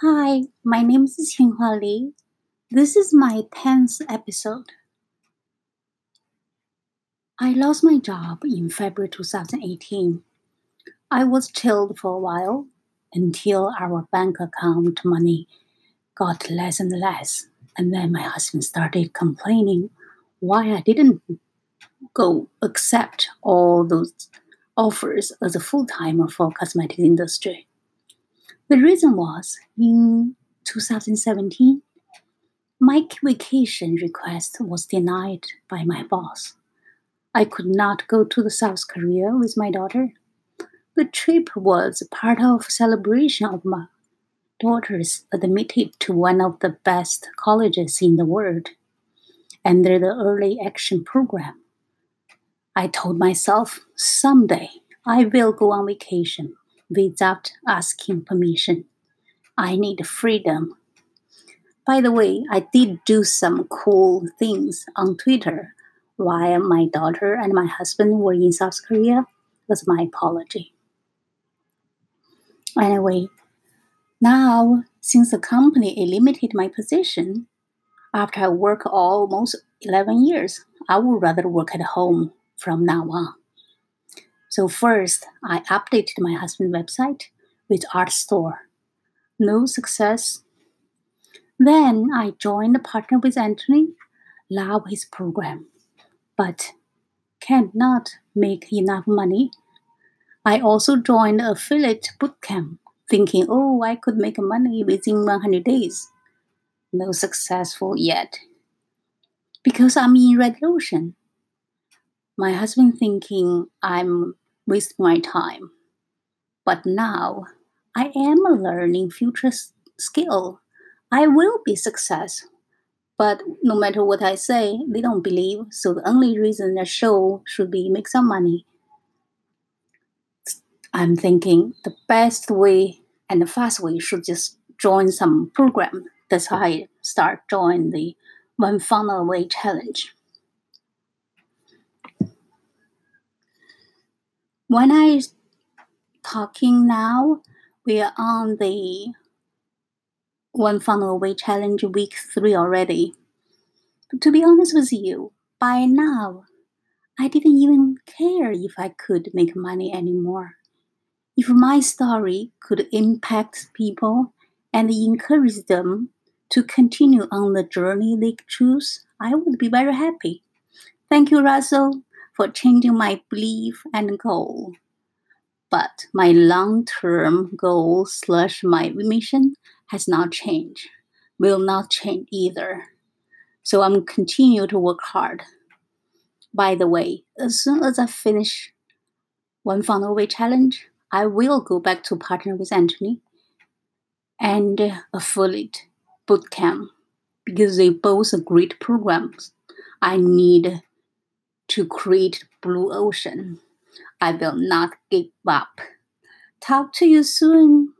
Hi, my name is Qinghua Li. This is my 10th episode. I lost my job in February 2018. I was chilled for a while until our bank account money got less and less. And then my husband started complaining why I didn't go accept all those offers as a full timer for cosmetic industry. The reason was in 2017, my vacation request was denied by my boss. I could not go to the South Korea with my daughter. The trip was part of celebration of my daughter's admitted to one of the best colleges in the world under the early action program. I told myself someday I will go on vacation without asking permission. I need freedom. By the way, I did do some cool things on Twitter while my daughter and my husband were in South Korea. That's my apology. Anyway, now since the company eliminated my position, after I work almost 11 years, I would rather work at home from now on. So first, I updated my husband's website with art store. No success. Then I joined a partner with Anthony, love his program, but cannot make enough money. I also joined affiliate bootcamp, thinking, oh, I could make money within 100 days. No successful yet. Because I'm in red ocean. My husband thinking I'm waste my time. But now I am learning future skill. I will be success. But no matter what I say, they don't believe. So the only reason the show should be make some money. I'm thinking the best way and the fast way should just join some program. That's how I start join the One Funnel Away challenge. When I talking now, we are on the one funnel away challenge week three already. But to be honest with you, by now, I didn't even care if I could make money anymore. If my story could impact people and encourage them to continue on the journey they choose, I would be very happy. Thank you, Russell for changing my belief and goal. But my long term goal slash my mission has not changed, will not change either. So I'm continue to work hard. By the way, as soon as I finish one funnel away challenge, I will go back to partner with Anthony and affiliate bootcamp because they both are great programs. I need to create blue ocean. I will not give up. Talk to you soon.